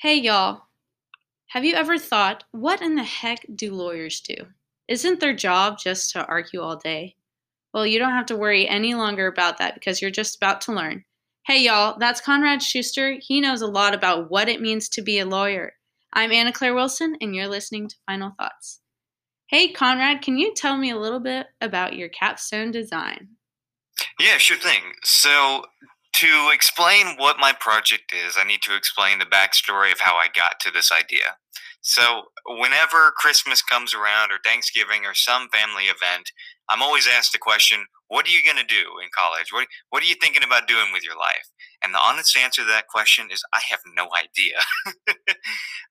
Hey, y'all. Have you ever thought, what in the heck do lawyers do? Isn't their job just to argue all day? Well, you don't have to worry any longer about that because you're just about to learn. Hey, y'all, that's Conrad Schuster. He knows a lot about what it means to be a lawyer. I'm Anna Claire Wilson, and you're listening to Final Thoughts. Hey, Conrad, can you tell me a little bit about your capstone design? Yeah, sure thing. So, to explain what my project is, I need to explain the backstory of how I got to this idea. So, whenever Christmas comes around, or Thanksgiving, or some family event, I'm always asked the question, What are you going to do in college? What, what are you thinking about doing with your life? And the honest answer to that question is, I have no idea.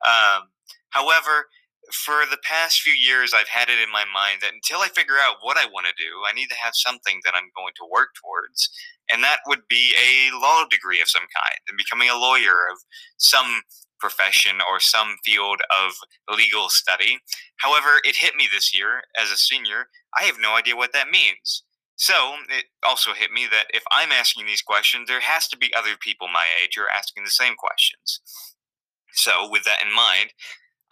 um, however, for the past few years, I've had it in my mind that until I figure out what I want to do, I need to have something that I'm going to work towards. And that would be a law degree of some kind and becoming a lawyer of some profession or some field of legal study. However, it hit me this year as a senior. I have no idea what that means. So it also hit me that if I'm asking these questions, there has to be other people my age who are asking the same questions. So, with that in mind,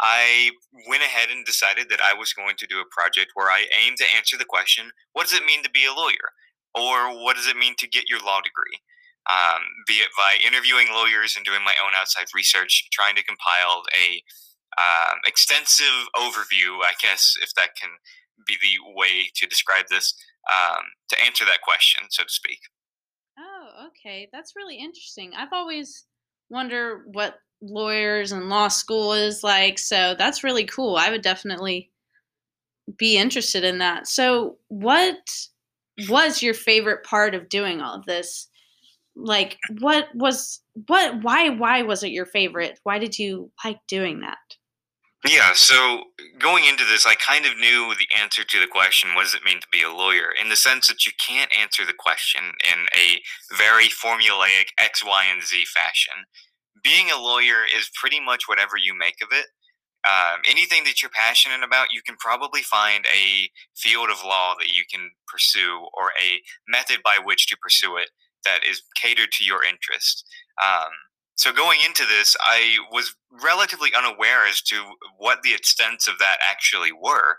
I went ahead and decided that I was going to do a project where I aim to answer the question what does it mean to be a lawyer? Or what does it mean to get your law degree? Um, be it by interviewing lawyers and doing my own outside research, trying to compile a um, extensive overview, I guess, if that can be the way to describe this, um, to answer that question, so to speak. Oh, okay. That's really interesting. I've always wondered what lawyers and law school is like. So that's really cool. I would definitely be interested in that. So, what was your favorite part of doing all of this? Like, what was what? Why? Why was it your favorite? Why did you like doing that? Yeah, so going into this, I kind of knew the answer to the question what does it mean to be a lawyer? In the sense that you can't answer the question in a very formulaic X, Y, and Z fashion being a lawyer is pretty much whatever you make of it. Um, anything that you're passionate about, you can probably find a field of law that you can pursue or a method by which to pursue it that is catered to your interest. Um, so going into this, I was relatively unaware as to what the extents of that actually were,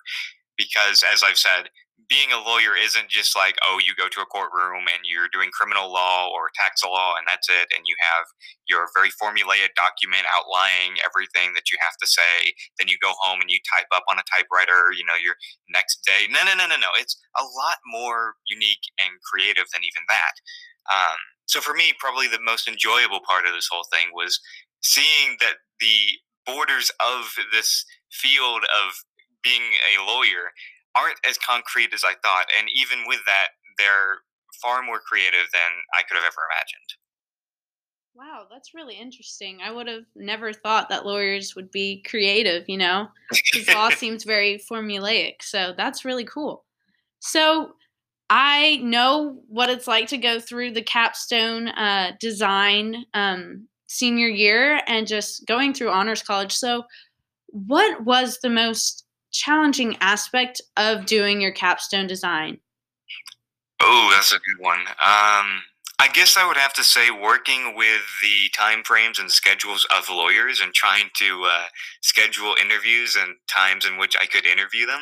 because as I've said, being a lawyer isn't just like oh you go to a courtroom and you're doing criminal law or tax law and that's it and you have your very formulaic document outlining everything that you have to say then you go home and you type up on a typewriter you know your next day. No no no no no. It's a lot more unique and creative than even that. Um, so for me probably the most enjoyable part of this whole thing was seeing that the borders of this field of being a lawyer aren't as concrete as I thought, and even with that, they're far more creative than I could have ever imagined. Wow, that's really interesting. I would have never thought that lawyers would be creative, you know, because law seems very formulaic. So that's really cool. So I know what it's like to go through the capstone uh, design um, senior year and just going through honors college. So, what was the most challenging aspect of doing your capstone design? Oh, that's a good one. Um, I guess I would have to say working with the time frames and schedules of lawyers and trying to uh, schedule interviews and times in which I could interview them.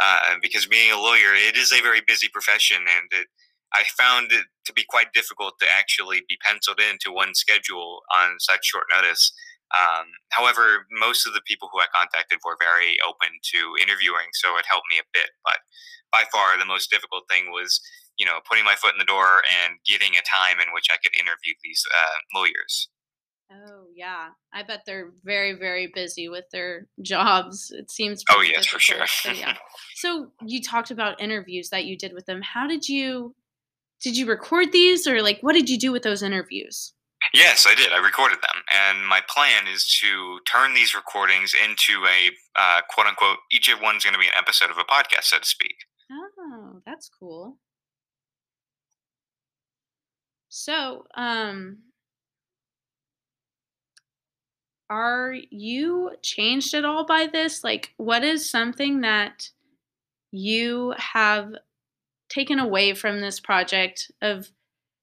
Uh, because being a lawyer, it is a very busy profession, and it, I found it to be quite difficult to actually be penciled into one schedule on such short notice. Um, however, most of the people who I contacted were very open to interviewing, so it helped me a bit. But by far, the most difficult thing was, you know, putting my foot in the door and getting a time in which I could interview these uh, lawyers. Oh yeah, I bet they're very very busy with their jobs. It seems. Oh yes, difficult. for sure. so, yeah. So you talked about interviews that you did with them. How did you? Did you record these, or like what did you do with those interviews? Yes, I did. I recorded them, and my plan is to turn these recordings into a uh, quote unquote. Each of one's going to be an episode of a podcast, so to speak. Oh, that's cool. So, um, are you changed at all by this? Like, what is something that you have taken away from this project of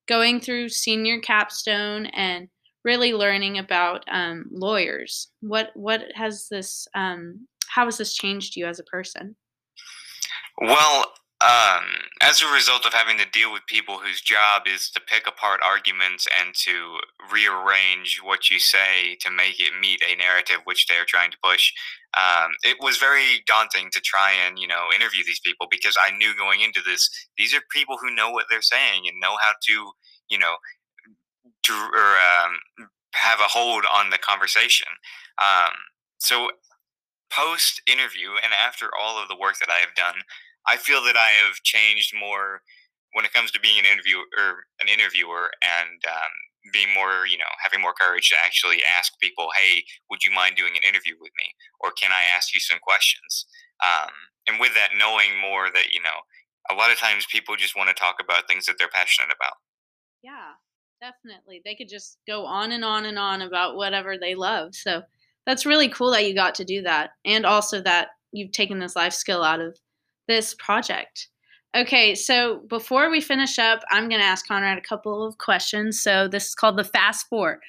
going through senior capstone and really learning about um, lawyers. What what has this? Um, how has this changed you as a person? Well, um, as a result of having to deal with people whose job is to pick apart arguments and to rearrange what you say to make it meet a narrative which they're trying to push, um, it was very daunting to try and you know interview these people because I knew going into this these are people who know what they're saying and know how to you know to or, um, have a hold on the conversation. Um, so post interview and after all of the work that I have done, I feel that I have changed more when it comes to being an interviewer, er, an interviewer, and um, being more, you know, having more courage to actually ask people, "Hey, would you mind doing an interview with me?" or "Can I ask you some questions?" Um, and with that, knowing more that you know, a lot of times people just want to talk about things that they're passionate about. Yeah, definitely. They could just go on and on and on about whatever they love. So that's really cool that you got to do that, and also that you've taken this life skill out of this project. Okay, so before we finish up, I'm going to ask Conrad a couple of questions. So this is called the Fast Four.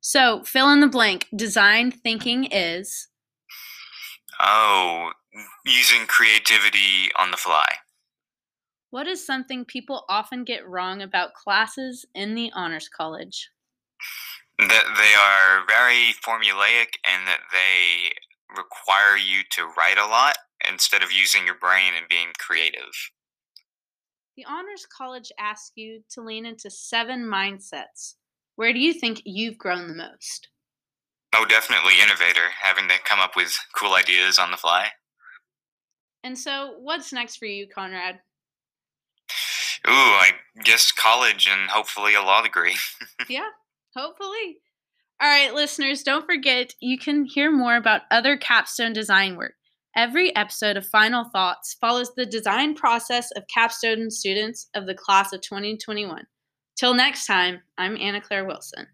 So fill in the blank. Design thinking is. Oh, using creativity on the fly. What is something people often get wrong about classes in the Honors College? That they are very formulaic and that they require you to write a lot instead of using your brain and being creative. The Honors College asks you to lean into seven mindsets. Where do you think you've grown the most? Oh, definitely innovator, having to come up with cool ideas on the fly. And so, what's next for you, Conrad? Ooh, I guess college and hopefully a law degree. yeah, hopefully. All right, listeners, don't forget you can hear more about other capstone design work. Every episode of Final Thoughts follows the design process of capstone students of the class of 2021. Till next time, I'm Anna Claire Wilson.